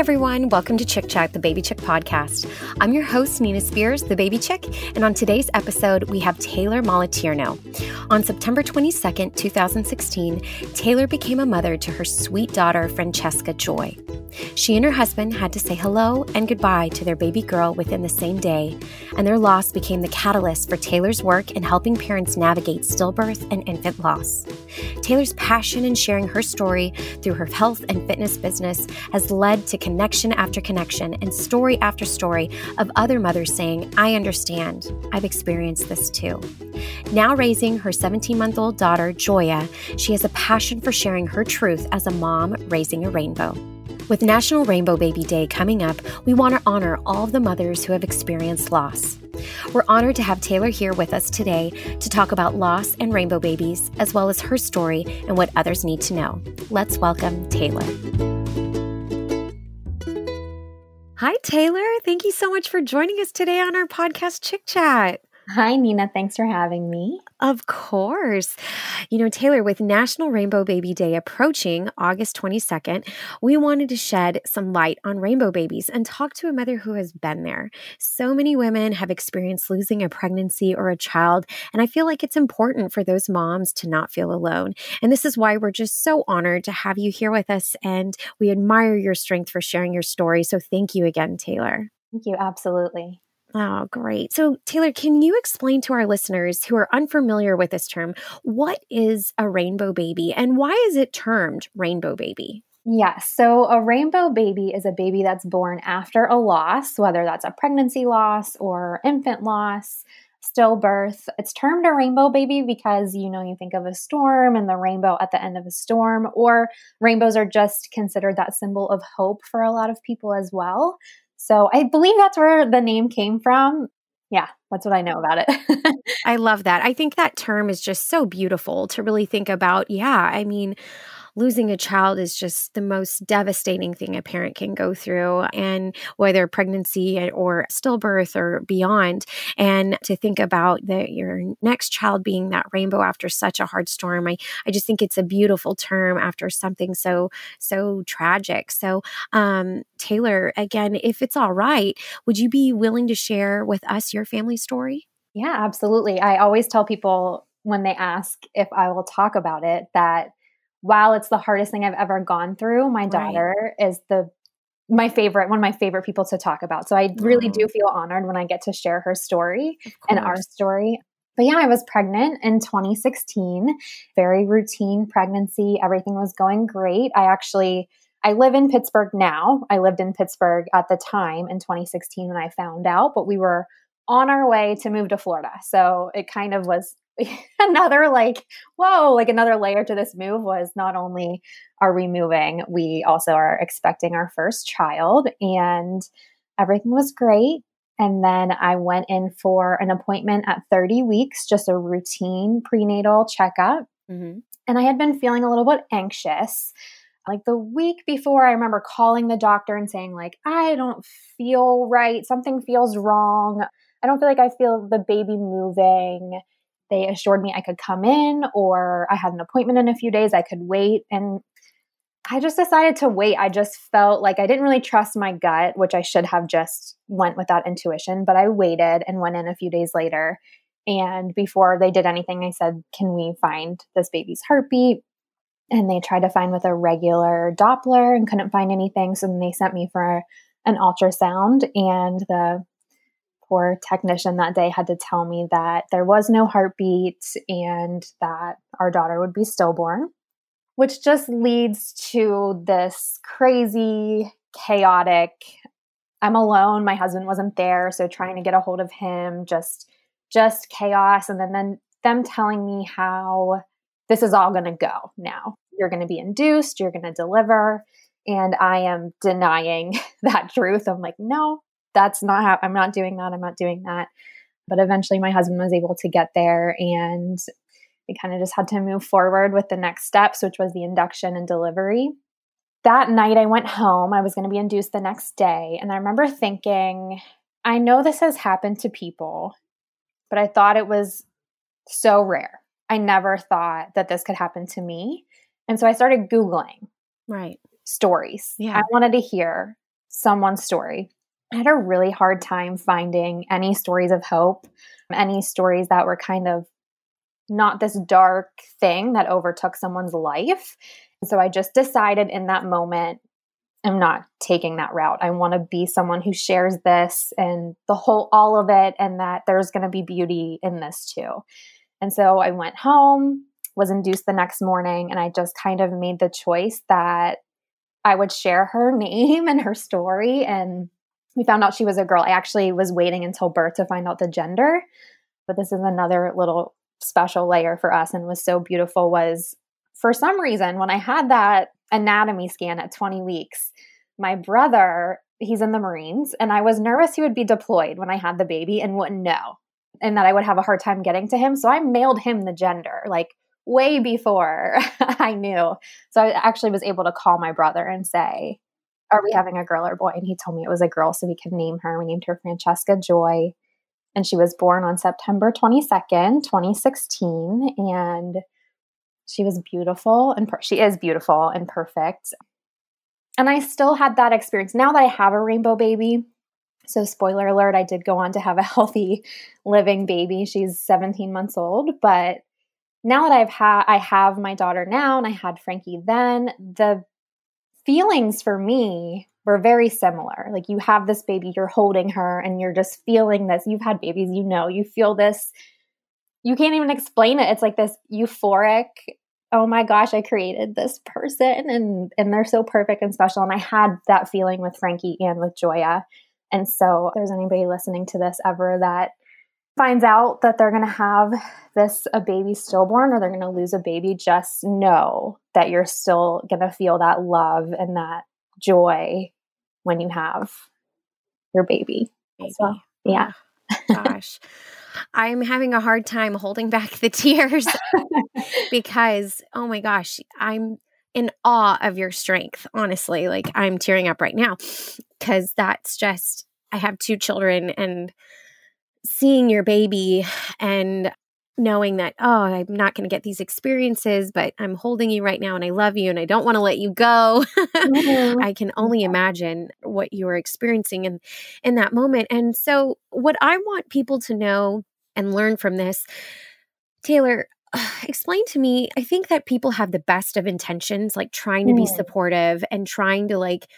Everyone. Welcome to Chick Chat, the Baby Chick podcast. I'm your host, Nina Spears, the Baby Chick, and on today's episode, we have Taylor Moliterno. On September 22nd, 2016, Taylor became a mother to her sweet daughter, Francesca Joy. She and her husband had to say hello and goodbye to their baby girl within the same day, and their loss became the catalyst for Taylor's work in helping parents navigate stillbirth and infant loss. Taylor's passion in sharing her story through her health and fitness business has led to connection after connection and story after story of other mothers saying, I understand. I've experienced this too. Now raising her 17 month old daughter, Joya, she has a passion for sharing her truth as a mom raising a rainbow. With National Rainbow Baby Day coming up, we want to honor all of the mothers who have experienced loss. We're honored to have Taylor here with us today to talk about loss and rainbow babies, as well as her story and what others need to know. Let's welcome Taylor. Hi, Taylor. Thank you so much for joining us today on our podcast, Chick Chat. Hi, Nina. Thanks for having me. Of course. You know, Taylor, with National Rainbow Baby Day approaching August 22nd, we wanted to shed some light on rainbow babies and talk to a mother who has been there. So many women have experienced losing a pregnancy or a child, and I feel like it's important for those moms to not feel alone. And this is why we're just so honored to have you here with us, and we admire your strength for sharing your story. So thank you again, Taylor. Thank you. Absolutely. Oh, great. So, Taylor, can you explain to our listeners who are unfamiliar with this term what is a rainbow baby and why is it termed rainbow baby? Yes. So, a rainbow baby is a baby that's born after a loss, whether that's a pregnancy loss or infant loss, stillbirth. It's termed a rainbow baby because, you know, you think of a storm and the rainbow at the end of a storm, or rainbows are just considered that symbol of hope for a lot of people as well. So I believe that's where the name came from. Yeah, that's what I know about it. I love that. I think that term is just so beautiful to really think about. Yeah, I mean, losing a child is just the most devastating thing a parent can go through, and whether pregnancy or stillbirth or beyond. And to think about that your next child being that rainbow after such a hard storm, I, I just think it's a beautiful term after something so, so tragic. So, um, Taylor, again, if it's all right, would you be willing to share with us your family story? Yeah, absolutely. I always tell people when they ask if I will talk about it that while it's the hardest thing I've ever gone through, my daughter right. is the my favorite one of my favorite people to talk about. So I really mm-hmm. do feel honored when I get to share her story and our story. But yeah, I was pregnant in 2016, very routine pregnancy. Everything was going great. I actually I live in Pittsburgh now. I lived in Pittsburgh at the time in 2016 when I found out, but we were on our way to move to Florida. So it kind of was another like whoa like another layer to this move was not only are we moving we also are expecting our first child and everything was great. And then i went in for an appointment at 30 weeks just a routine prenatal checkup. Mm-hmm. and i had been feeling a little bit anxious like the week before i remember calling the doctor and saying like i don't feel right. Something feels wrong. I don't feel like i feel the baby moving they assured me I could come in or I had an appointment in a few days, I could wait. And I just decided to wait. I just felt like I didn't really trust my gut, which I should have just went with that intuition, but I waited and went in a few days later. And before they did anything, I said, Can we find this baby's heartbeat? And they tried to find with a regular Doppler and couldn't find anything. So then they sent me for an ultrasound. And the poor technician that day had to tell me that there was no heartbeat and that our daughter would be stillborn, which just leads to this crazy, chaotic. I'm alone. My husband wasn't there, so trying to get a hold of him, just just chaos. And then, then them telling me how this is all going to go now. You're going to be induced, you're going to deliver. And I am denying that truth. I'm like, no, that's not how I'm not doing that. I'm not doing that. But eventually my husband was able to get there and we kind of just had to move forward with the next steps, which was the induction and delivery. That night I went home. I was going to be induced the next day. And I remember thinking, I know this has happened to people, but I thought it was so rare. I never thought that this could happen to me. And so I started Googling. Right. Stories. Yeah. I wanted to hear someone's story. I had a really hard time finding any stories of hope, any stories that were kind of not this dark thing that overtook someone's life. So I just decided in that moment, I'm not taking that route. I want to be someone who shares this and the whole, all of it, and that there's going to be beauty in this too. And so I went home, was induced the next morning, and I just kind of made the choice that I would share her name and her story. And we found out she was a girl. I actually was waiting until birth to find out the gender. But this is another little special layer for us and was so beautiful was for some reason when I had that anatomy scan at 20 weeks, my brother, he's in the Marines, and I was nervous he would be deployed when I had the baby and wouldn't know and that I would have a hard time getting to him. So I mailed him the gender like way before I knew. So I actually was able to call my brother and say, Are we having a girl or boy? And he told me it was a girl, so we could name her. We named her Francesca Joy and she was born on September 22nd, 2016 and she was beautiful and per- she is beautiful and perfect. And I still had that experience now that I have a rainbow baby. So spoiler alert, I did go on to have a healthy living baby. She's 17 months old, but now that I've had I have my daughter now and I had Frankie then, the feelings for me were very similar. Like you have this baby, you're holding her, and you're just feeling this. You've had babies, you know, you feel this. You can't even explain it. It's like this euphoric, oh my gosh, I created this person and and they're so perfect and special. And I had that feeling with Frankie and with Joya. And so if there's anybody listening to this ever that finds out that they're going to have this a baby stillborn or they're going to lose a baby just know that you're still going to feel that love and that joy when you have your baby. baby. So, yeah. Gosh. I'm having a hard time holding back the tears because, oh my gosh, I'm in awe of your strength, honestly. Like, I'm tearing up right now because that's just, I have two children and seeing your baby and knowing that, oh, I'm not going to get these experiences, but I'm holding you right now and I love you and I don't want to let you go. mm-hmm. I can only imagine what you are experiencing in, in that moment. And so, what I want people to know and learn from this, Taylor, explain to me i think that people have the best of intentions like trying to be mm. supportive and trying to like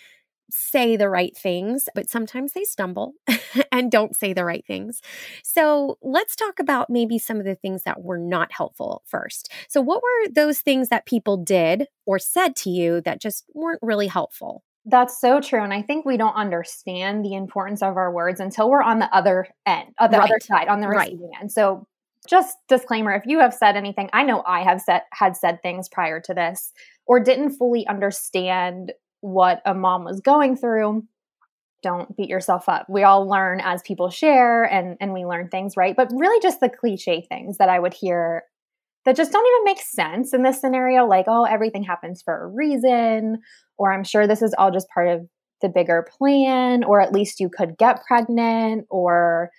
say the right things, but sometimes they stumble and don't say the right things. So let's talk about maybe some of the things that were not helpful first. So, what were those things that people did or said to you that just weren't really helpful? That's so true. And I think we don't understand the importance of our words until we're on the other end, uh, on the right. other side, on the receiving right. end. So, just disclaimer if you have said anything, I know I have said had said things prior to this or didn't fully understand what a mom was going through don't beat yourself up. We all learn as people share and and we learn things right? But really just the cliche things that i would hear that just don't even make sense in this scenario like oh everything happens for a reason or i'm sure this is all just part of the bigger plan or at least you could get pregnant or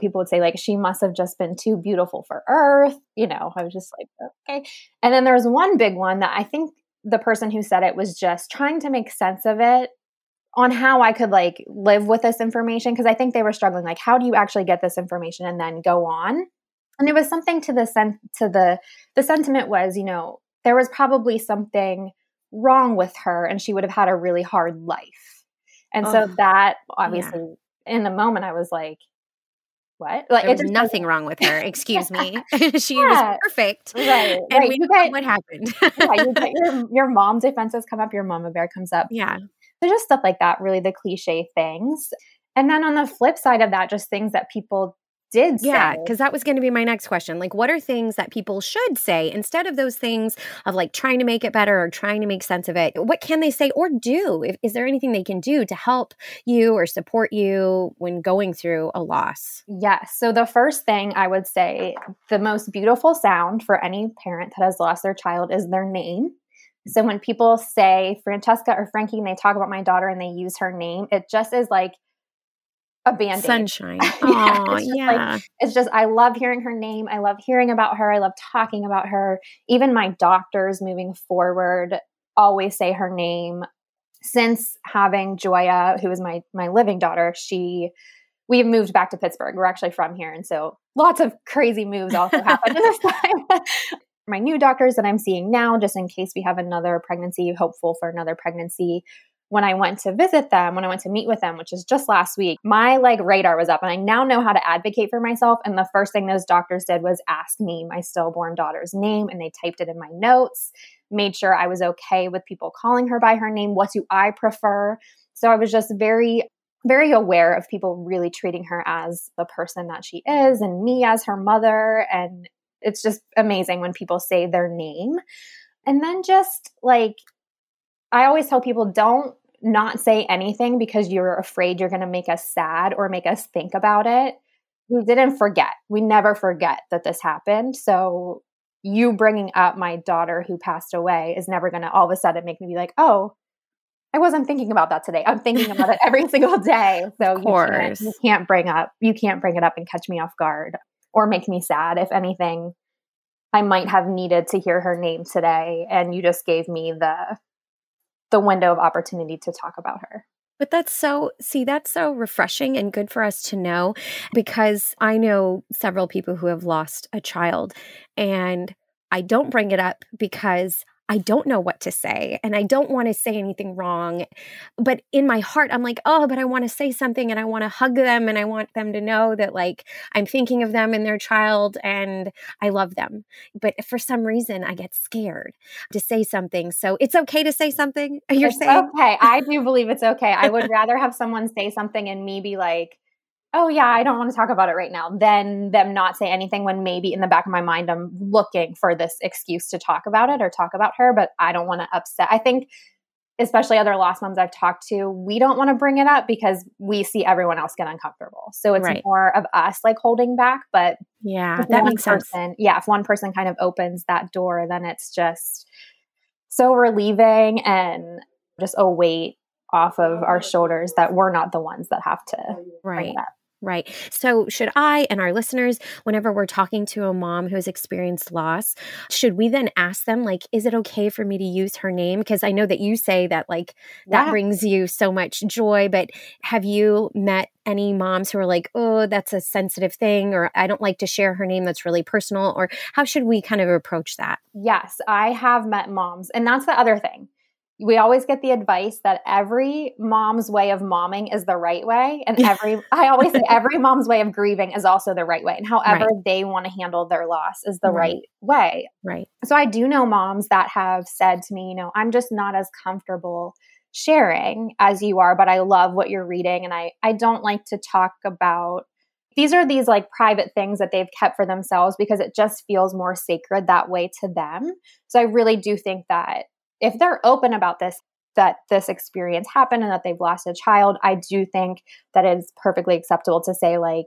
people would say like she must have just been too beautiful for earth you know? I was just like okay. And then there was one big one that i think the person who said it was just trying to make sense of it on how I could like live with this information because I think they were struggling like how do you actually get this information and then go on? And it was something to the sen- to the the sentiment was you know there was probably something wrong with her and she would have had a really hard life. And oh, so that obviously yeah. in the moment I was like what? Like there's nothing wrong with her. Excuse me. she yeah. was perfect. Right. And right. we you get, what happened. yeah, you get your, your mom's defenses come up, your mama bear comes up. Yeah. So just stuff like that, really the cliche things. And then on the flip side of that, just things that people did yeah because that was going to be my next question like what are things that people should say instead of those things of like trying to make it better or trying to make sense of it? What can they say or do? If, is there anything they can do to help you or support you when going through a loss? Yes so the first thing i would say the most beautiful sound for any parent that has lost their child is their name. So when people say Francesca or Frankie and they talk about my daughter and they use her name, it just is like a band sunshine. yeah, it's yeah. Like, it's just I love hearing her name. I love hearing about her. I love talking about her. Even my doctors moving forward always say her name. since having Joya, who is my my living daughter, she we've moved back to Pittsburgh. We're actually from here, and so lots of crazy moves also happened this time. my new doctors that I'm seeing now, just in case we have another pregnancy, hopeful for another pregnancy. When I went to visit them, when I went to meet with them, which is just last week, my like radar was up and I now know how to advocate for myself. And the first thing those doctors did was ask me my stillborn daughter's name and they typed it in my notes, made sure I was okay with people calling her by her name. What do I prefer? So I was just very very aware of people really treating her as the person that she is and me as her mother and it's just amazing when people say their name. And then just like, I always tell people don't not say anything because you're afraid you're going to make us sad or make us think about it. We didn't forget. We never forget that this happened. So, you bringing up my daughter who passed away is never going to all of a sudden make me be like, oh, I wasn't thinking about that today. I'm thinking about it every single day. So, you can't, you can't bring up, you can't bring it up and catch me off guard or make me sad. If anything, I might have needed to hear her name today and you just gave me the the window of opportunity to talk about her. But that's so, see, that's so refreshing and good for us to know because I know several people who have lost a child and I don't bring it up because I don't know what to say and I don't want to say anything wrong. But in my heart, I'm like, oh, but I want to say something and I want to hug them and I want them to know that like I'm thinking of them and their child and I love them. But for some reason, I get scared to say something. So it's okay to say something. You're it's saying okay. I do believe it's okay. I would rather have someone say something and me be like, oh yeah, I don't want to talk about it right now, then them not say anything when maybe in the back of my mind I'm looking for this excuse to talk about it or talk about her, but I don't want to upset. I think especially other lost moms I've talked to, we don't want to bring it up because we see everyone else get uncomfortable. So it's right. more of us like holding back. But yeah, that makes person, sense. Yeah, if one person kind of opens that door, then it's just so relieving and just oh, a weight off of our shoulders that we're not the ones that have to right. Right. So, should I and our listeners, whenever we're talking to a mom who's experienced loss, should we then ask them, like, is it okay for me to use her name? Because I know that you say that, like, that yeah. brings you so much joy. But have you met any moms who are like, oh, that's a sensitive thing, or I don't like to share her name, that's really personal? Or how should we kind of approach that? Yes, I have met moms. And that's the other thing we always get the advice that every mom's way of momming is the right way and every i always say every mom's way of grieving is also the right way and however right. they want to handle their loss is the right. right way right so i do know moms that have said to me you know i'm just not as comfortable sharing as you are but i love what you're reading and i i don't like to talk about these are these like private things that they've kept for themselves because it just feels more sacred that way to them so i really do think that if they're open about this that this experience happened and that they've lost a child i do think that it's perfectly acceptable to say like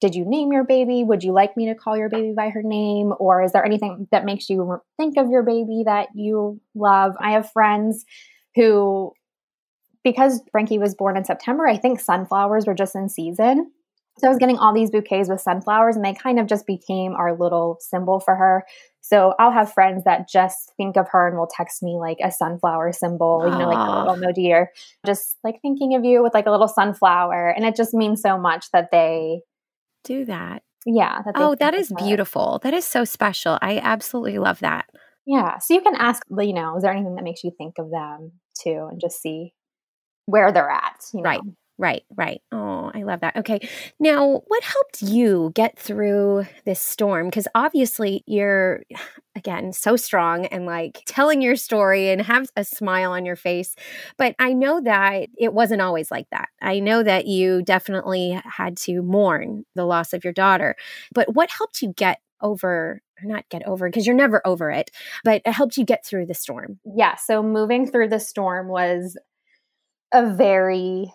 did you name your baby? Would you like me to call your baby by her name? Or is there anything that makes you think of your baby that you love? I have friends who because frankie was born in september i think sunflowers were just in season. So I was getting all these bouquets with sunflowers, and they kind of just became our little symbol for her. So I'll have friends that just think of her and will text me like a sunflower symbol, you know, like a little emoji or just like thinking of you with like a little sunflower. And it just means so much that they do that. Yeah. That oh, that is beautiful. That is so special. I absolutely love that. Yeah. So you can ask, you know, is there anything that makes you think of them too and just see where they're at? You know? Right. Right, right. Oh, I love that. Okay. Now, what helped you get through this storm? Because obviously you're, again, so strong and like telling your story and have a smile on your face. But I know that it wasn't always like that. I know that you definitely had to mourn the loss of your daughter. But what helped you get over not get over because you're never over it, but it helped you get through the storm. Yeah. So moving through the storm was a very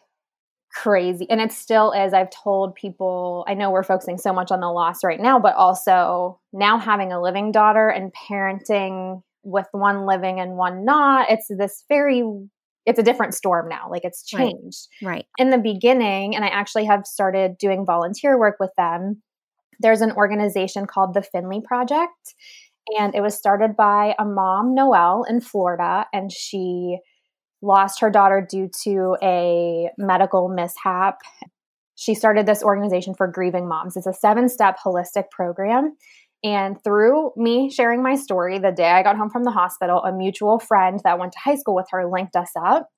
crazy. And it still is. I've told people i know we're focusing so much on the loss right now but also now having a living daughter and parenting with one living and one not it's this very it's a different storm now. Like it's changed. Right, right. in the beginning and i actually have started doing volunteer work with them there's an organization called the finley project and it was started by a mom noelle in florida and she lost her daughter due to a medical mishap. She started this organization for grieving moms. It's a seven step holistic program. And through me sharing my story, the day I got home from the hospital, a mutual friend that went to high school with her linked us up.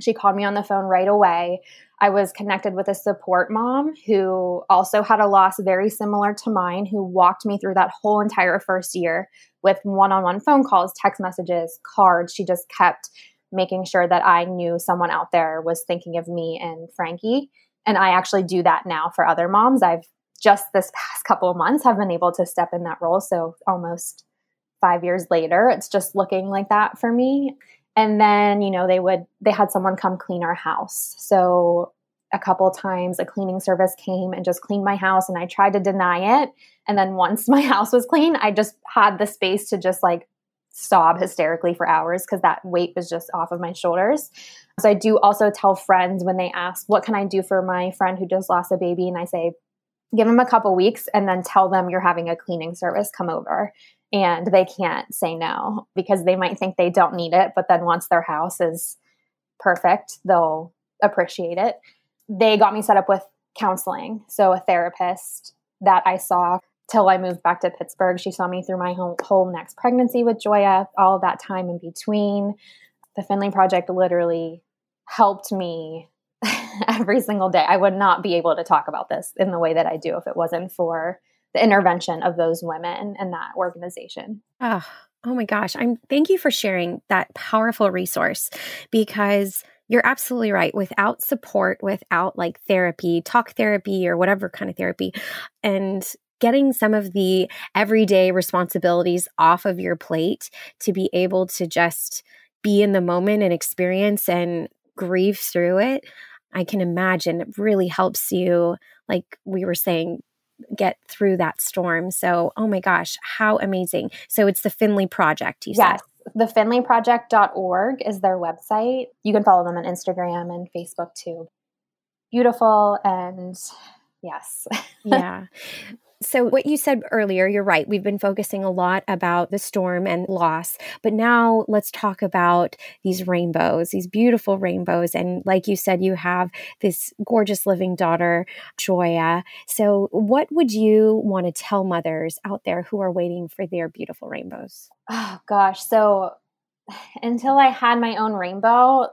She called me on the phone right away. I was connected with a support mom who also had a loss very similar to mine, who walked me through that whole entire first year with one on one phone calls, text messages, cards. She just kept making sure that I knew someone out there was thinking of me and Frankie. And I actually do that now for other moms. I've just this past couple of months have been able to step in that role. So almost five years later, it's just looking like that for me. And then, you know, they would, they had someone come clean our house. So a couple times a cleaning service came and just cleaned my house and I tried to deny it. And then once my house was clean, I just had the space to just like sob hysterically for hours because that weight was just off of my shoulders. So I do also tell friends when they ask, What can I do for my friend who just lost a baby? And I say, Give them a couple weeks and then tell them you're having a cleaning service come over. And they can't say no because they might think they don't need it. But then once their house is perfect, they'll appreciate it. They got me set up with counseling. So a therapist that I saw till I moved back to Pittsburgh. She saw me through my whole, whole next pregnancy with Joya, all that time in between. The Finley Project literally helped me every single day. I would not be able to talk about this in the way that I do if it wasn't for the intervention of those women and that organization. Oh, oh my gosh. I'm thank you for sharing that powerful resource because you're absolutely right. Without support, without like therapy, talk therapy or whatever kind of therapy, and getting some of the everyday responsibilities off of your plate to be able to just be in the moment and experience and grieve through it, I can imagine it really helps you, like we were saying, get through that storm. So, oh my gosh, how amazing. So it's the Finley Project, you yes. said? The finleyproject.org is their website. You can follow them on Instagram and Facebook too. Beautiful and yes. yeah. So, what you said earlier, you're right. We've been focusing a lot about the storm and loss, but now let's talk about these rainbows, these beautiful rainbows. And like you said, you have this gorgeous living daughter, Joya. So, what would you want to tell mothers out there who are waiting for their beautiful rainbows? Oh, gosh. So, until I had my own rainbow,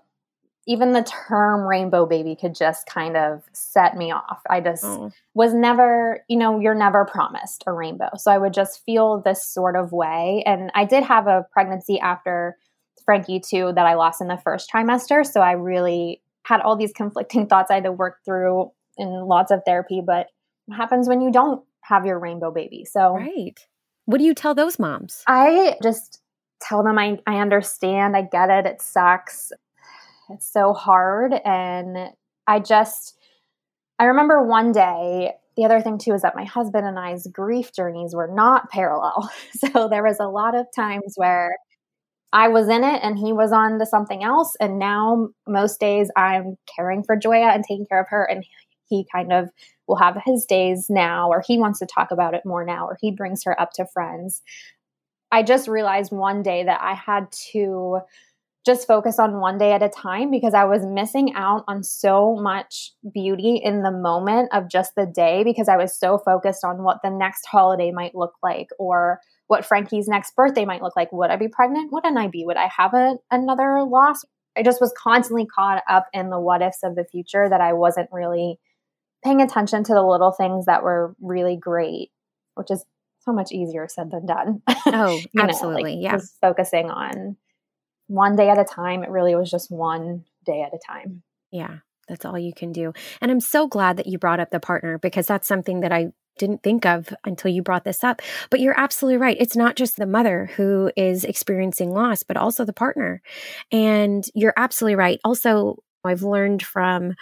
even the term rainbow baby could just kind of set me off. I just oh. was never, you know, you're never promised a rainbow. So I would just feel this sort of way. And I did have a pregnancy after Frankie too that I lost in the first trimester. So I really had all these conflicting thoughts I had to work through in lots of therapy. But what happens when you don't have your rainbow baby? So, right. What do you tell those moms? I just tell them I, I understand, I get it, it sucks. It's so hard. And I just, I remember one day, the other thing too is that my husband and I's grief journeys were not parallel. So there was a lot of times where I was in it and he was on to something else. And now most days I'm caring for Joya and taking care of her. And he kind of will have his days now, or he wants to talk about it more now, or he brings her up to friends. I just realized one day that I had to just focus on one day at a time because I was missing out on so much beauty in the moment of just the day because I was so focused on what the next holiday might look like or what Frankie's next birthday might look like. Would I be pregnant? Wouldn't I be? Would I have a, another loss? I just was constantly caught up in the what ifs of the future that I wasn't really paying attention to the little things that were really great, which is so much easier said than done. Oh, absolutely. Know, like yeah. Just focusing on one day at a time. It really was just one day at a time. Yeah, that's all you can do. And I'm so glad that you brought up the partner because that's something that I didn't think of until you brought this up. But you're absolutely right. It's not just the mother who is experiencing loss, but also the partner. And you're absolutely right. Also, I've learned from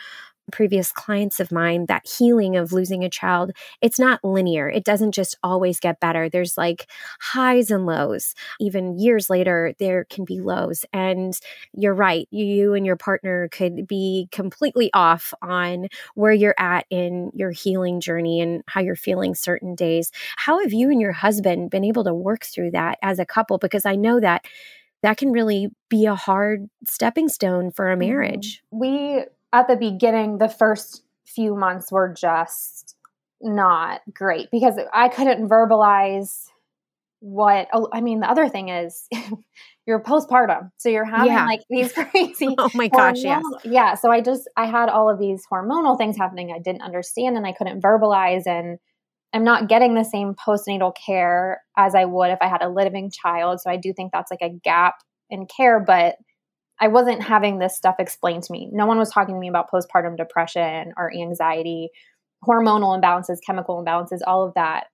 previous clients of mine that healing of losing a child it's not linear. It doesn't just always get better. There's like highs and lows. Even years later there can be lows. And you're right you and your partner could be completely off on where you're at in your healing journey and how you're feeling certain days. How have you and your husband been able to work through that as a couple? Because i know that that can really be a hard stepping stone for a mm-hmm. marriage. We, at the beginning, the first few months were just not great because I couldn't verbalize what oh, I mean the other thing is you're postpartum so you're having yeah. like these crazy oh my gosh yes yeah so I just I had all of these hormonal things happening I didn't understand and I couldn't verbalize and I'm not getting the same postnatal care as I would if I had a living child so I do think that's like a gap in care but I wasn't having this stuff explained to me no one was talking to me about postpartum depression or anxiety hormonal imbalances chemical imbalances all of that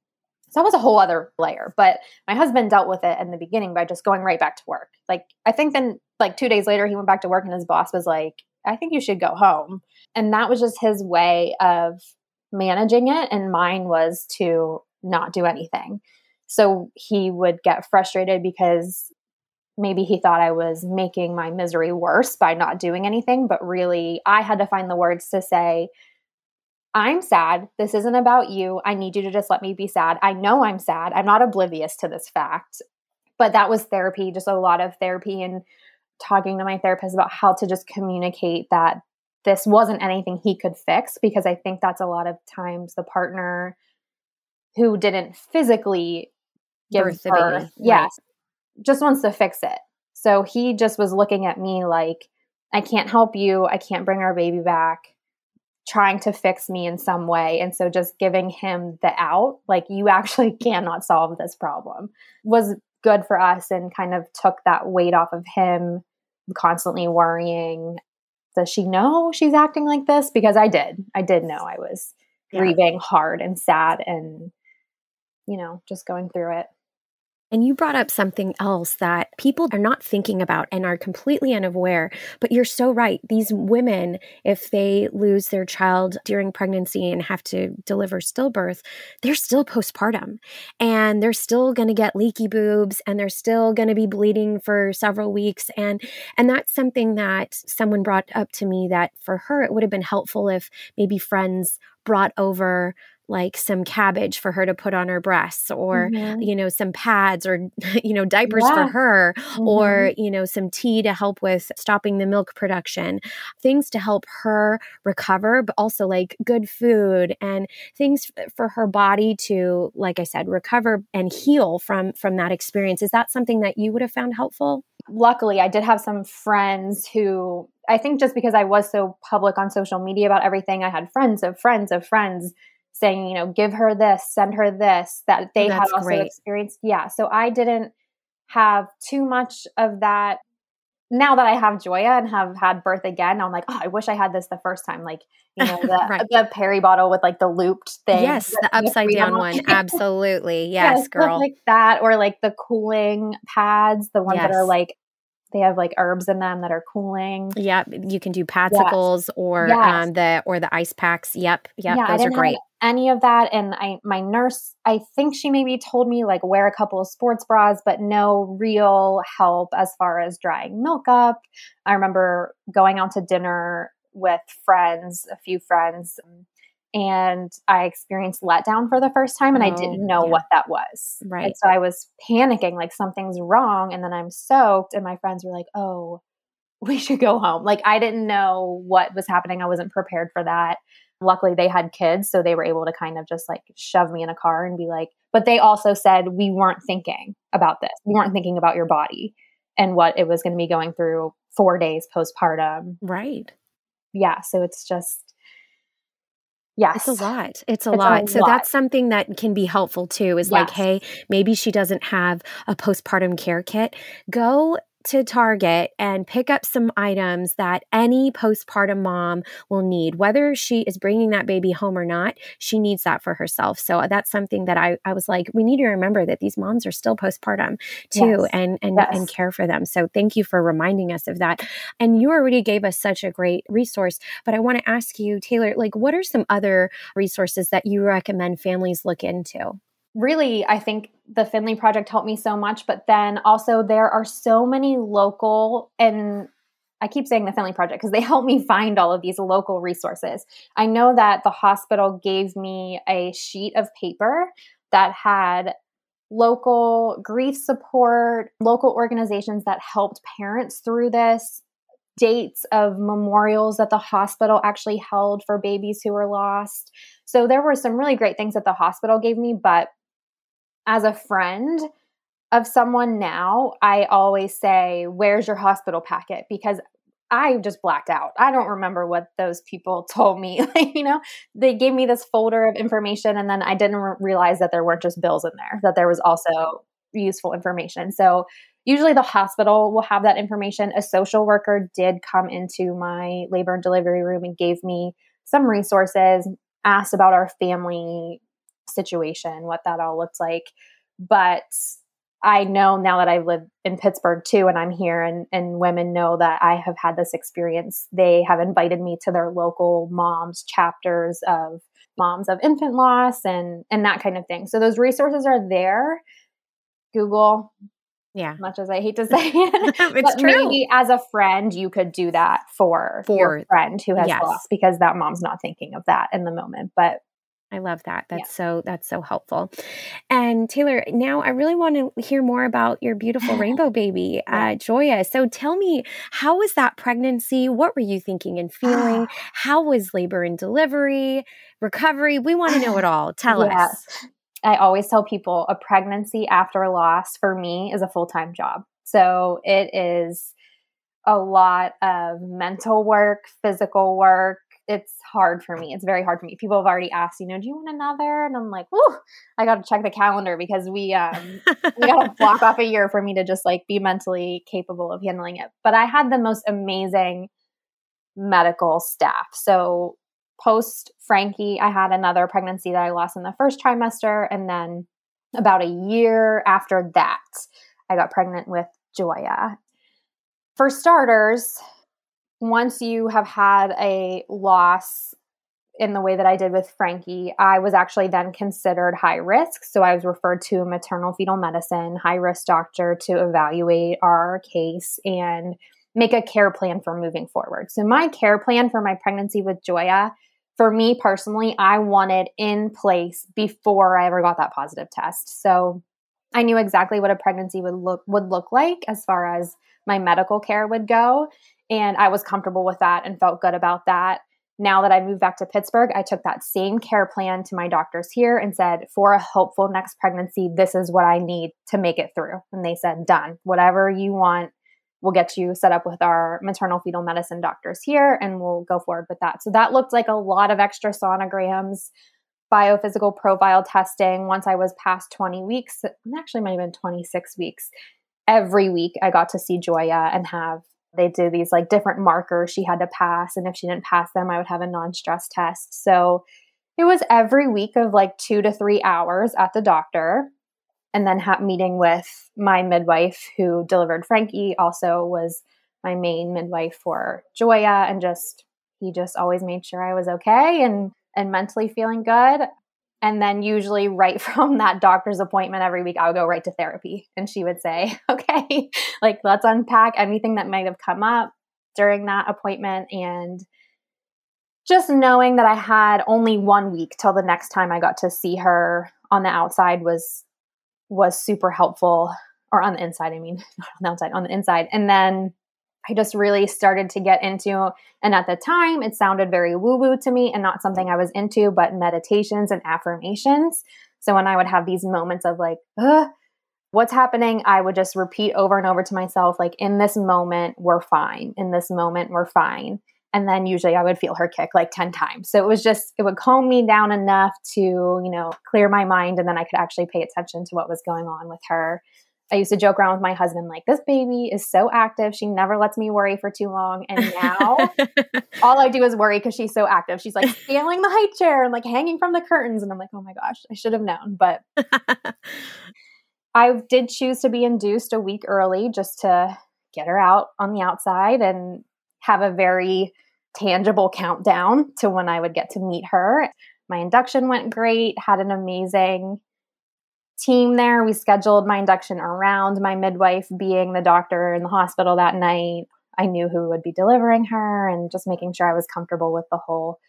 so that was a whole other layer. But my husband dealt with it in the beginning by just going right back to work. Like, I think then, like, two days later, he went back to work and his boss was like, I think you should go home. And that was just his way of managing it. And mine was to not do anything. So he would get frustrated because maybe he thought I was making my misery worse by not doing anything. But really, I had to find the words to say, I'm sad. This isn't about you. I need you to just let me be sad. I know I'm sad. I'm not oblivious to this fact. But that was therapy, just a lot of therapy and talking to my therapist about how to just communicate that this wasn't anything he could fix because I think that's a lot of times the partner who didn't physically give birth, birth yes. Just wants to fix it. So he just was looking at me like, I can't help you. I can't bring our baby back trying to fix me in some way. And so just giving him the out, like you actually cannot solve this problem, was good for us and kind of took that weight off of him constantly worrying does she know she's acting like this because i did i did know i was yeah. grieving hard and sad and you know just going through it and you brought up something else that people are not thinking about and are completely unaware. But you're so right. These women, if they lose their child during pregnancy and have to deliver stillbirth, they're still postpartum and they're still going to get leaky boobs and they're still going to be bleeding for several weeks. And, and that's something that someone brought up to me that for her, it would have been helpful if maybe friends brought over like some cabbage for her to put on her breasts or mm-hmm. you know some pads or you know diapers yeah. for her mm-hmm. or you know some tea to help with stopping the milk production things to help her recover but also like good food and things for her body to like i said recover and heal from from that experience is that something that you would have found helpful luckily i did have some friends who I think just because I was so public on social media about everything, I had friends of friends of friends saying, you know, give her this, send her this, that they had also great. experienced. Yeah. So I didn't have too much of that. Now that I have Joya and have had birth again, I'm like, oh, I wish I had this the first time. Like, you know, the, right. the Peri bottle with like the looped thing. Yes, the upside down one. Absolutely. Yes, yes girl. Like that, or like the cooling pads, the ones yes. that are like they have like herbs in them that are cooling. Yep, you can do padsicles yes. or yes. um the or the ice packs. Yep, yep, yeah, those are great. any of that, and I my nurse, I think she maybe told me like wear a couple of sports bras, but no real help as far as drying milk up. I remember going out to dinner with friends, a few friends, and I experienced letdown for the first time and oh, I didn't know yeah. what that was. Right. And so I was panicking like something's wrong and then I'm soaked and my friends were like, "Oh, we should go home." Like I didn't know what was happening. I wasn't prepared for that. Luckily they had kids so they were able to kind of just like shove me in a car and be like, but they also said we weren't thinking about this. We weren't thinking about your body and what it was going to be going through 4 days postpartum. Right. Yeah, so it's just Yes. It's a lot. It's a it's lot. A so lot. that's something that can be helpful too is yes. like, hey, maybe she doesn't have a postpartum care kit. Go to Target and pick up some items that any postpartum mom will need, whether she is bringing that baby home or not. She needs that for herself. So uh, that's something that I, I was like, we need to remember that these moms are still postpartum too, yes. and and yes. and care for them. So thank you for reminding us of that. And you already gave us such a great resource, but I want to ask you, Taylor, like, what are some other resources that you recommend families look into? really, I think the Finley Project helped me so much. But then also, there are so many local, and I keep saying the Finley Project because they help me find all of these local resources. I know that the hospital gave me a sheet of paper that had local grief support, local organizations that helped parents through this, dates of memorials that the hospital actually held for babies who were lost. So there were some really great things that the hospital gave me, but as a friend of someone now, I always say, Where's your hospital packet? Because I just blacked out. I don't remember what those people told me. like, you know, they gave me this folder of information and then I didn't re- realize that there weren't just bills in there, that there was also useful information. So usually the hospital will have that information. A social worker did come into my labor and delivery room and gave me some resources, asked about our family situation, what that all looked like. But I know now that I've lived in Pittsburgh too, and I'm here, and, and women know that I have had this experience. They have invited me to their local moms chapters of moms of infant loss and and that kind of thing. So those resources are there. Google, yeah. Much as I hate to say it, it's but true. maybe as a friend you could do that for, For- your friend who has yes. lost because that mom's not thinking of that in the moment. But I love that. That's so that's so helpful. And Taylor, now I really want to hear more about your beautiful rainbow baby, uh, Joya. So tell me, how was that pregnancy? What were you thinking and feeling? how was labor and delivery, recovery? We want to know it all. Tell Yes. us. I always tell people a pregnancy after a loss for me is a full time job. So it is a lot of mental work, physical work. It's hard for me. It's very hard for me. People have already asked, you know, do you want another? And I'm like, whoo, I got to check the calendar because we um, we got to block off a year for me to just like be mentally capable of handling it. But I had the most amazing medical staff. So post Frankie, I had another pregnancy that I lost in the first trimester. And then about a year after that, I got pregnant with Joya. For starters, once you have had a loss in the way that I did with Frankie, I was actually then considered high risk. So I was referred to a maternal fetal medicine high risk doctor to evaluate our case and make a care plan for moving forward. So my care plan for my pregnancy with Joya, for me personally, I wanted in place before I ever got that positive test. So I knew exactly what a pregnancy would look would look like as far as my medical care would go and I was comfortable with that and felt good about that. Now that I moved back to Pittsburgh, I took that same care plan to my doctors here and said, for a hopeful next pregnancy, this is what I need to make it through. And they said, done. Whatever you want, we'll get you set up with our maternal fetal medicine doctors here and we'll go forward with that. So that looked like a lot of extra sonograms, biophysical profile testing. Once I was past 20 weeks, actually might have been 26 weeks. Every week I got to see Joya and have they did these like different markers she had to pass and if she didn't pass them i would have a non-stress test. So it was every week of like two to three hours at the doctor and then ha- meeting with my midwife who delivered frankie also was my main midwife for joya and just he just always made sure i was okay and and mentally feeling good and then usually right from that doctor's appointment every week, I would go right to therapy. And she would say, okay, like let's unpack anything that might have come up during that appointment. And just knowing that I had only one week till the next time I got to see her on the outside was was super helpful. Or on the inside, I mean, not on the outside, on the inside. And then I just really started to get into, and at the time, it sounded very woo woo to me and not something I was into, but meditations and affirmations. So when I would have these moments of like, what's happening, I would just repeat over and over to myself, like, in this moment, we're fine. In this moment, we're fine. And then usually I would feel her kick like 10 times. So it was just, it would calm me down enough to, you know, clear my mind. And then I could actually pay attention to what was going on with her. I used to joke around with my husband, like, this baby is so active. She never lets me worry for too long. And now all I do is worry because she's so active. She's like scaling the high chair and like hanging from the curtains. And I'm like, oh my gosh, I should have known. But I did choose to be induced a week early just to get her out on the outside and have a very tangible countdown to when I would get to meet her. My induction went great, had an amazing team there. We scheduled my induction around my midwife being the doctor in the hospital that night. I knew who would be delivering her and just making sure I was comfortable with the whole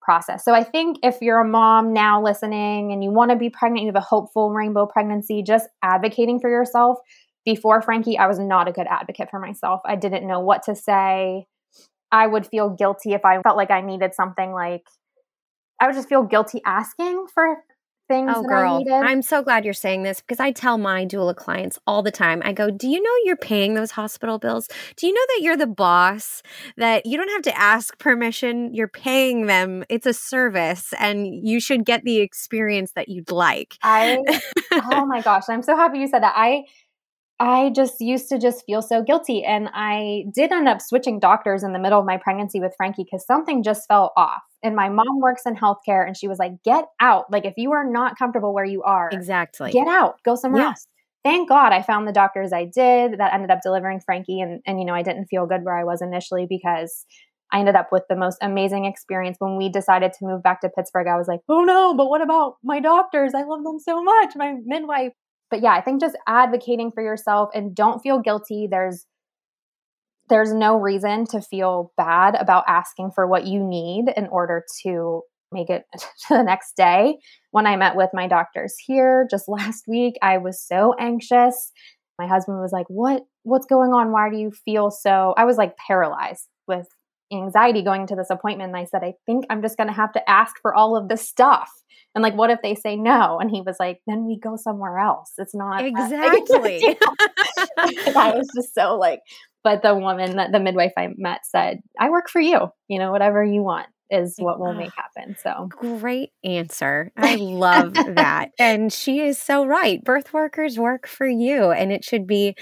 process. So I think if you're a mom now listening and you want to be pregnant, you have a hopeful rainbow pregnancy, just advocating for yourself. Before Frankie, I was not a good advocate for myself. I didn't know what to say. I would feel guilty if I felt like I needed something like I would just feel guilty asking for things. Oh, girl, I'm so glad you're saying this because I tell my doula clients all the time. I go, "Do you know you're paying those hospital bills? Do you know that you're the boss? That you don't have to ask permission. You're paying them. It's a service, and you should get the experience that you'd like." I, oh my gosh, I'm so happy you said that. I I just used to just feel so guilty. And I did end up switching doctors in the middle of my pregnancy with Frankie because something just fell off. And my mom works in healthcare and she was like, get out. Like, if you are not comfortable where you are, exactly, get out, go somewhere else. Thank God I found the doctors I did that ended up delivering Frankie. And, and, you know, I didn't feel good where I was initially because I ended up with the most amazing experience. When we decided to move back to Pittsburgh, I was like, oh no, but what about my doctors? I love them so much. My midwife but yeah, I think just advocating for yourself and don't feel guilty. There's there's no reason to feel bad about asking for what you need in order to make it to the next day. When I met with my doctors here just last week, I was so anxious. My husband was like, "What what's going on? Why do you feel so?" I was like paralyzed with anxiety going to this appointment and I said, I think I'm just going to have to ask for all of this stuff. And like, what if they say no? And he was like, then we go somewhere else. It's not exactly. I was just so like, but the woman that the midwife I met said, I work for you, you know, whatever you want is what will make happen. So great answer. I love that. And she is so right. Birth workers work for you and it should be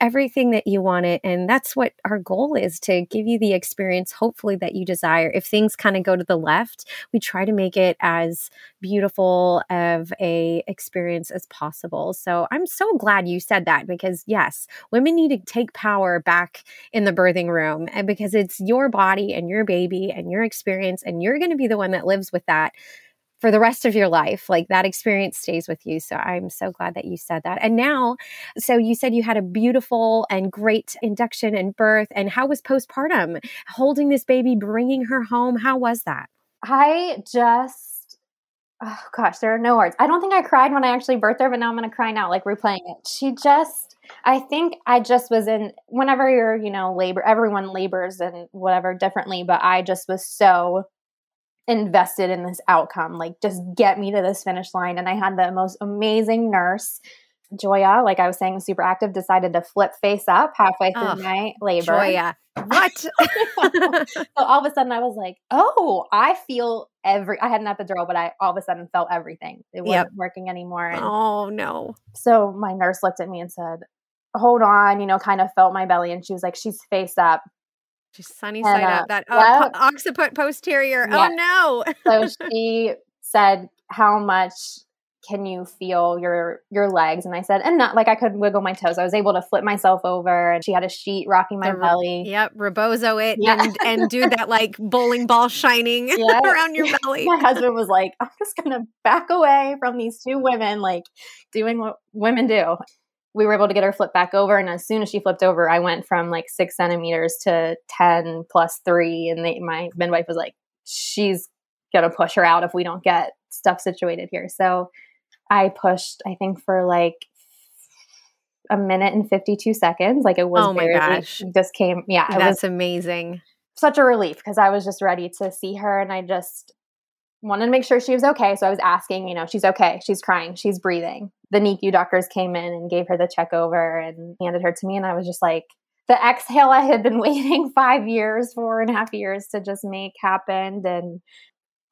everything that you want it. And that's what our goal is to give you the experience, hopefully, that you desire. If things kind of go to the left, we try to make it as beautiful of a experience as possible. So I'm so glad you said that because yes, women need to take power back in the birthing room and because it's your body and your baby and your experience and you're going to be the one that lives with that for the rest of your life. Like that experience stays with you. So I'm so glad that you said that. And now, so you said you had a beautiful and great induction and birth. And how was postpartum? Holding this baby, bringing her home. How was that? I just, oh gosh, there are no words. I don't think I cried when I actually birthed her, but now I'm going to cry now, like replaying it. She just, I think I just was in, whenever you're, you know, labor, everyone labors and whatever differently, but I just was so invested in this outcome. Like, just get me to this finish line. And I had the most amazing nurse. Joya, like I was saying, super active, decided to flip face up halfway through oh, my labor. Joya. What? so all of a sudden I was like, oh, I feel every I had an epidural, but I all of a sudden felt everything. It wasn't yep. working anymore. And oh no. So my nurse looked at me and said, Hold on, you know, kind of felt my belly and she was like, She's face up. She's sunny side uh, up. That uh, po- occiput posterior. Yeah. Oh no. so she said, "How much can you feel your your legs?" And I said, "And not like I could wiggle my toes. I was able to flip myself over." And she had a sheet rocking my the, belly. Yep, rebozo it yeah. and and do that like bowling ball shining yeah. around your belly. My husband was like, "I'm just gonna back away from these two women, like doing what women do." we were able to get her flipped back over. And as soon as she flipped over, I went from like six centimeters to 10 plus three. And they, my midwife was like, she's to push her out if we don't get stuff situated here. So I pushed, I think, for like a minute and 52 seconds. Like it was, oh my very, gosh. just came. Yeah. That's amazing. Such a relief because I was just ready to see her. And I just, wanted to make sure she was okay. So I was asking, you know, she's okay. She's crying. She's breathing. The NICU doctors came in and gave her the check over and handed her to me. And I was just like, the exhale I had been waiting five years, four and a half years to just make happened. And,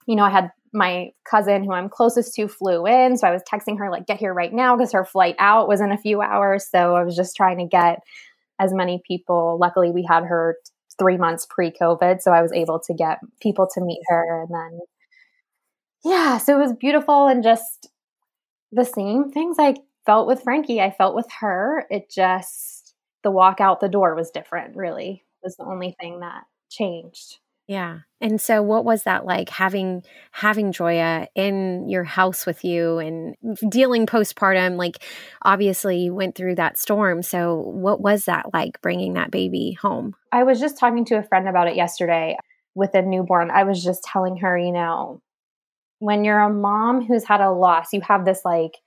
you know, I had my cousin who I'm closest to flew in. So I was texting her, like, get here right now because her flight out was in a few hours. So I was just trying to get as many people. Luckily, we had her three months pre COVID. So I was able to get people to meet her. And then yeah, so it was beautiful and just the same things I felt with Frankie, I felt with her. It just, the walk out the door was different, really, was the only thing that changed. Yeah. And so what was that like having having Joya in your house with you and dealing postpartum like obviously you went through that storm. So what was that like bringing that baby home? I was just talking to a friend about it yesterday with a newborn, I was just telling her, you know, when you're a mom who's had a loss, you have this like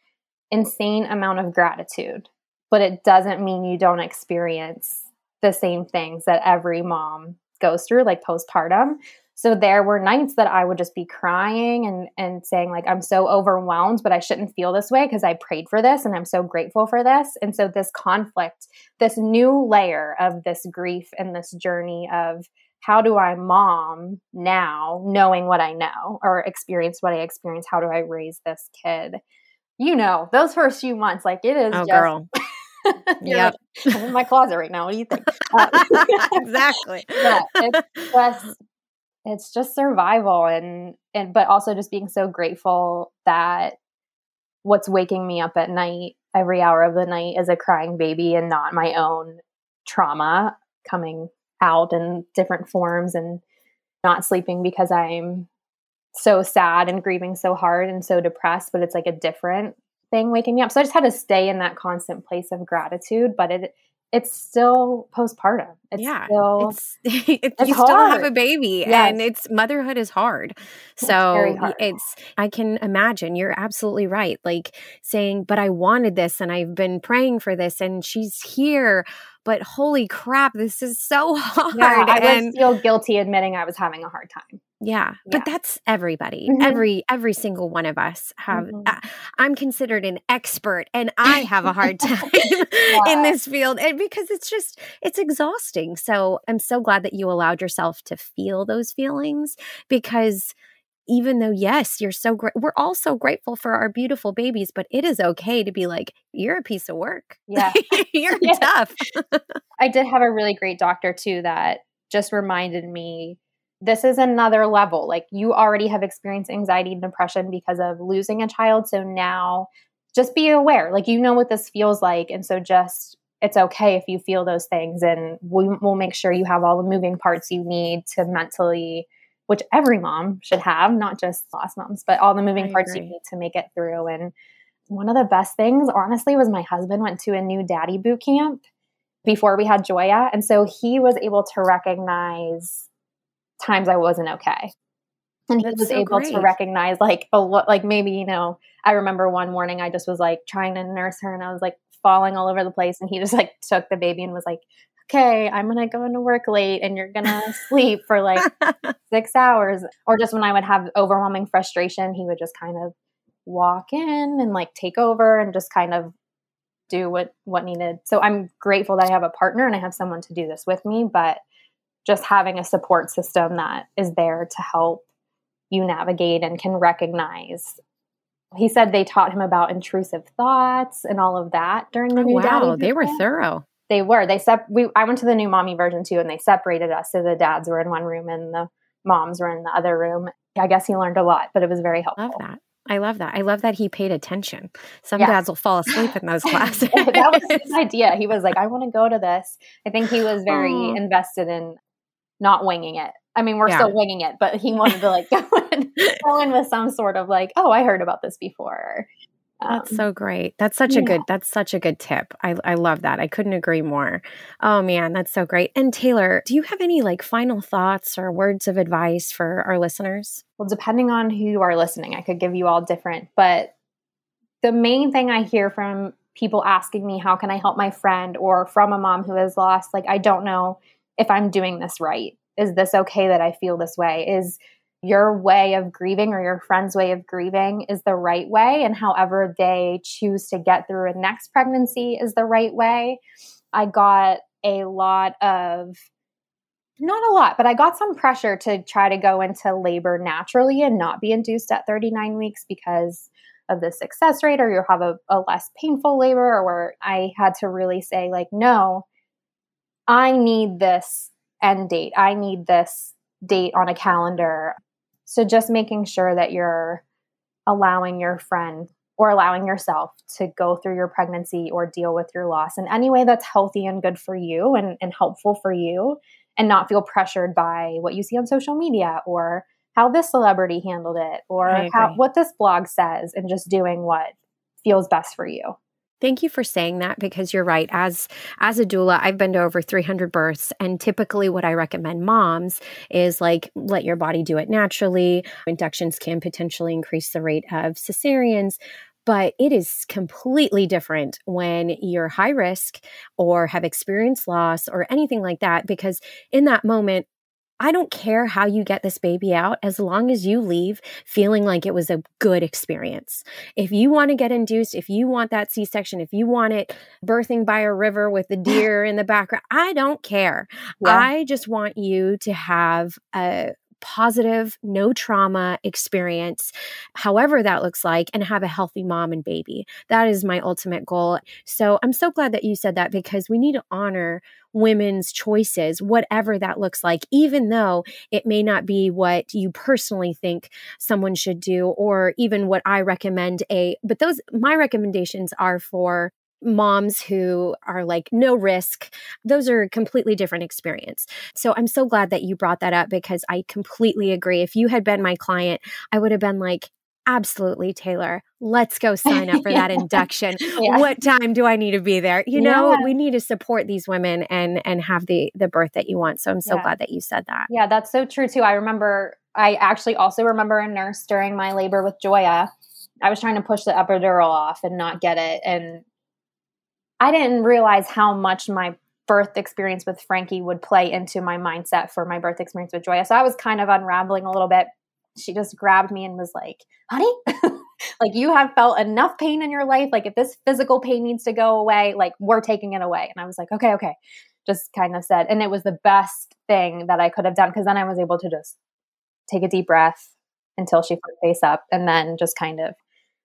insane amount of gratitude, but it doesn't mean you don't experience the same things that every mom goes through, like postpartum. So there were nights that I would just be crying and and saying like I'm so overwhelmed, but I shouldn't feel this way because I prayed for this and I'm so grateful for this. And so this conflict, this new layer of this grief and this journey of how do I mom now, knowing what I know or experience what I experience? How do I raise this kid? You know, those first few months, like it is oh, just, girl. yep. Like, I'm in my closet right now. What do you think? Uh, exactly. yeah, it's just it's just survival and and but also just being so grateful that what's waking me up at night every hour of the night is a crying baby and not my own trauma coming out in different forms and not sleeping because I'm so sad and grieving so hard and so depressed, but it's like a different thing waking me up. So I just had to stay in that constant place of gratitude, but it it's still postpartum. It's yeah, still, it's, it's, you hard. still have a baby, yes. and it's motherhood is hard. So it's, hard. it's I can imagine. You're absolutely right. Like saying, "But I wanted this, and I've been praying for this, and she's here." But holy crap, this is so hard. Yeah, I and, would feel guilty admitting I was having a hard time. Yeah, yeah. but that's everybody. Mm-hmm. Every every single one of us have. Mm-hmm. Uh, I'm considered an expert, and I have a hard time yeah. in this field, and because it's just it's exhausting. So I'm so glad that you allowed yourself to feel those feelings because even though yes you're so great we're all so grateful for our beautiful babies but it is okay to be like you're a piece of work yeah you're yeah. tough i did have a really great doctor too that just reminded me this is another level. Like you already have experienced anxiety and depression because of losing a child. So now just be aware. Like you know what this feels like. And so just it's okay if you feel those things and we, will make sure you have all the moving parts you need to mentally which every mom should have not just lost moms but all the moving I parts agree. you need to make it through and one of the best things honestly was my husband went to a new daddy boot camp before we had joya and so he was able to recognize times I wasn't okay. And he That's was so able great. to recognize like a lot like maybe, you know, I remember one morning I just was like trying to nurse her and I was like falling all over the place and he just like took the baby and was like, Okay, I'm gonna go into work late and you're gonna sleep for like six hours. Or just when I would have overwhelming frustration, he would just kind of walk in and like take over and just kind of do what what needed. So I'm grateful that I have a partner and I have someone to do this with me, but just having a support system that is there to help you navigate and can recognize. He said they taught him about intrusive thoughts and all of that during the oh, new wow, they were thorough. They were. They sep- we I went to the new mommy version too and they separated us so the dads were in one room and the moms were in the other room. I guess he learned a lot, but it was very helpful. I love that. I love that. I love that he paid attention. Some yes. dads will fall asleep in those classes. that was his idea. He was like, I want to go to this. I think he was very oh. invested in not winging it. I mean, we're yeah. still winging it, but he wanted to like go in, go in with some sort of like, oh, I heard about this before. Um, that's so great. That's such yeah. a good. That's such a good tip. I I love that. I couldn't agree more. Oh man, that's so great. And Taylor, do you have any like final thoughts or words of advice for our listeners? Well, depending on who you are listening, I could give you all different. But the main thing I hear from people asking me, "How can I help my friend?" or from a mom who has lost, like I don't know if I'm doing this right. Is this okay that I feel this way? Is your way of grieving or your friend's way of grieving is the right way and however they choose to get through a next pregnancy is the right way. I got a lot of not a lot, but I got some pressure to try to go into labor naturally and not be induced at 39 weeks because of the success rate or you'll have a, a less painful labor or I had to really say like no I need this end date. I need this date on a calendar. So just making sure that you're allowing your friend or allowing yourself to go through your pregnancy or deal with your loss in any way that's healthy and good for you and, and helpful for you and not feel pressured by what you see on social media or how this celebrity handled it or how what this blog says and just doing what feels best for you. Thank you for saying that because you're right. As as a doula, I've been to over 300 births and typically what I recommend moms is like let your body do it naturally. Inductions can potentially increase the rate of cesareans, but it is completely different when you're high risk or have experienced loss or anything like that because in that moment I don't care how you get this baby out as long as you leave feeling like it was a good experience. If you want to get induced, if you want that C section, if you want it birthing by a river with the deer in the background, I don't care. Yeah. I just want you to have a positive, no trauma experience, however that looks like, and have a healthy mom and baby. That is my ultimate goal. So I'm so glad that you said that because we need to honor women's choices, whatever that looks like, even though it may not be what you personally think someone should do, or even what I recommend a, but those, my recommendations are for moms who are like no risk. Those are a completely different experience. So i'm so glad that you brought that up because i completely agree. If you had been my client i would have been like absolutely taylor. Let's go sign up for that induction. Yeah. what time do i need to be there? You know yeah. we need to support these women and and have the the birth that you want. So i'm so yeah. glad that you said that. Yeah that's so true too. I remember i actually also remember a nurse during my labor with joya. I was trying to push the epidural off and not get it and i didn't realize how much my birth experience with frankie would play into my mindset for my birth experience with joya. So i was kind of unraveling a little bit she just grabbed me and was like, honey, like you have felt enough pain in your life. Like if this physical pain needs to go away, like we're taking it away. And I was like, okay, okay. Just kind of said, and it was the best thing that I could have done because then I was able to just take a deep breath until she put face up and then just kind of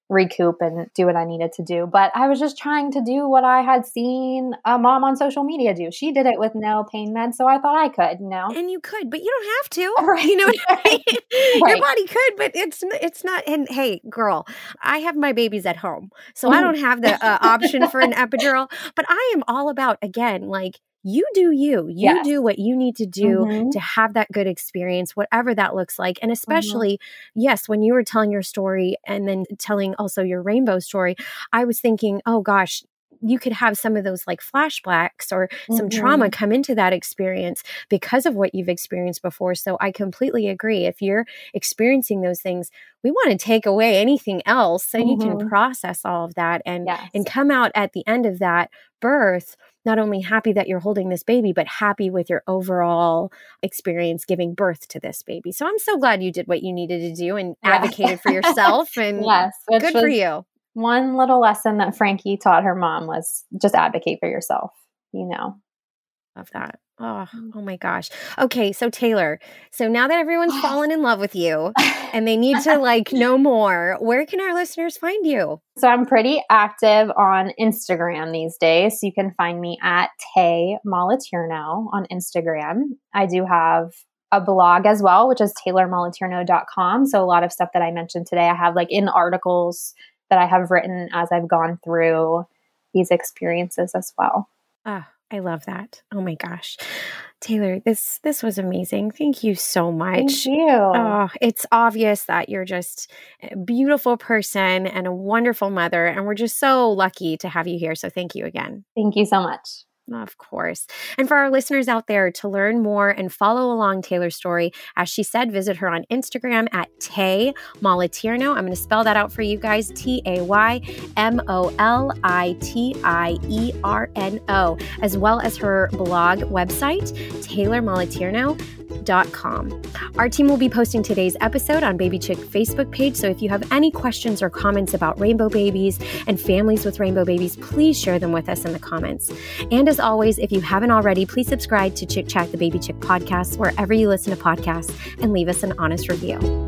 recoup and do what I needed to do. But I was just trying to do what I had seen a mom on social media do. She did it with no pain meds, so I thought I could, you know. And you could, but you don't have to. Right. You know what I mean? right. Your body could, but it's it's not and hey, girl, I have my babies at home. So mm. I don't have the uh, option for an epidural, but I am all about again like you do you. You yes. do what you need to do mm-hmm. to have that good experience, whatever that looks like. And mm-hmm. especially, mm-hmm. yes, when you were telling your story and then telling also your rainbow story, I was thinking, oh gosh, you could have some of those like flashbacks or some mm-hmm. trauma come into that experience because of what you've experienced before. So I completely agree. If you're experiencing those things, we want to take away anything else so mm-hmm. you can mm-hmm. process all of that and yes. and come out at the end of that birth not only happy that you're holding this baby but happy with your overall experience giving birth to this baby. So I'm so glad you did what you needed to do and advocated for yourself and yes, good for you one little lesson that Frankie taught her mom was just advocate for yourself, you know. Love that. Oh, oh my gosh. Okay, so Taylor, so now that everyone's fallen in love with you and they need to like know more, where can our listeners find you? So I'm pretty active on Instagram these days. So you can find me at Tay Moliterno on Instagram. I do have a blog as well, which is taylormoliterno.com. So a lot of stuff that I mentioned today, I have like in articles that I have written as I've gone through these experiences as well. Ah, I love that. Oh my gosh. Taylor, this this was amazing. Thank you so much. Thank you. Oh, it's obvious that you're just a beautiful person and a wonderful mother and we're just so lucky to have you here. So thank you again. Thank you so much. Of course. And for our listeners out there to learn more and follow along Taylor's story, as she said, visit her on Instagram at Tay Moliterno. I'm going to spell that out for you guys T A Y M O L I T I E R N O, as well as her blog website, Taylor babychick.com. Our team will be posting today's episode on Baby Chick Facebook page, so if you have any questions or comments about rainbow babies and families with rainbow babies, please share them with us in the comments. And as always, if you haven't already, please subscribe to Chick Chat, the Baby Chick podcast, wherever you listen to podcasts, and leave us an honest review.